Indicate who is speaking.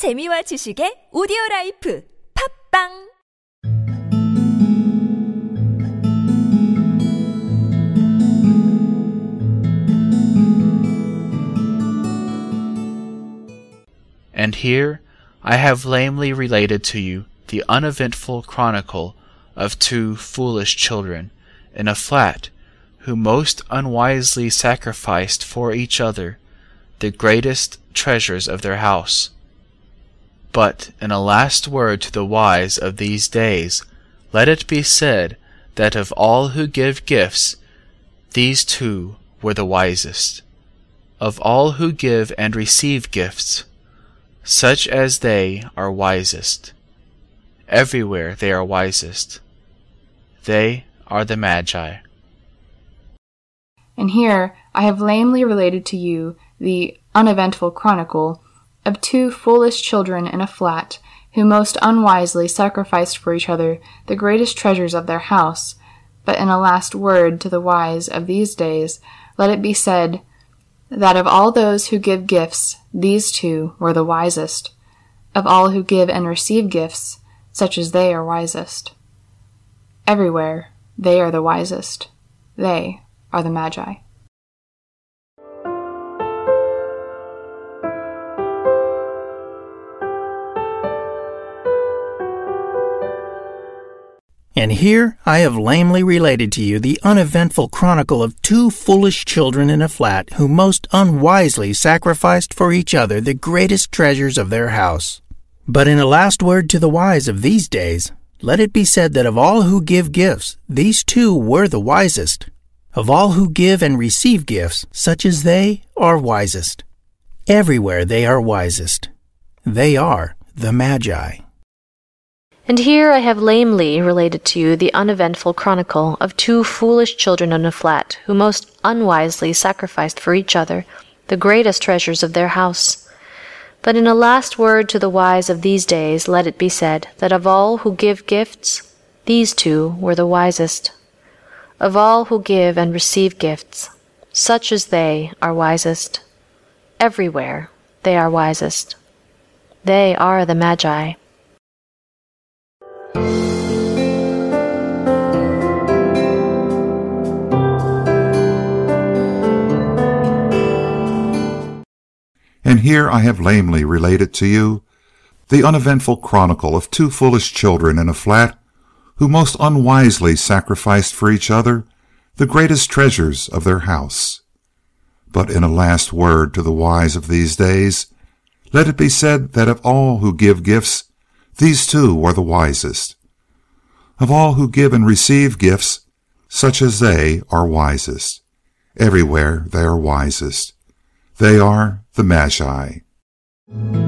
Speaker 1: 재미와 지식의 오디오 라이프 팝빵
Speaker 2: And here I have lamely related to you the uneventful chronicle of two foolish children in a flat who most unwisely sacrificed for each other the greatest treasures of their house. But in a last word to the wise of these days, let it be said that of all who give gifts, these two were the wisest. Of all who give and receive gifts, such as they are wisest. Everywhere they are wisest. They are the Magi.
Speaker 3: And here I have lamely related to you the uneventful chronicle of two foolish children in a flat who most unwisely sacrificed for each other the greatest treasures of their house. But in a last word to the wise of these days, let it be said that of all those who give gifts, these two were the wisest. Of all who give and receive gifts, such as they are wisest. Everywhere they are the wisest. They are the Magi.
Speaker 4: And here I have lamely related to you the uneventful chronicle of two foolish children in a flat who most unwisely sacrificed for each other the greatest treasures of their house. But in a last word to the wise of these days, let it be said that of all who give gifts, these two were the wisest. Of all who give and receive gifts, such as they are wisest. Everywhere they are wisest. They are the Magi.
Speaker 5: And here I have lamely related to you the uneventful chronicle of two foolish children in a flat who most unwisely sacrificed for each other the greatest treasures of their house. But in a last word to the wise of these days, let it be said that of all who give gifts, these two were the wisest. Of all who give and receive gifts, such as they are wisest. Everywhere they are wisest. They are the Magi.
Speaker 6: And here I have lamely related to you the uneventful chronicle of two foolish children in a flat who most unwisely sacrificed for each other the greatest treasures of their house. But in a last word to the wise of these days, let it be said that of all who give gifts, these two were the wisest. Of all who give and receive gifts, such as they are wisest. Everywhere they are wisest. They are the Magi.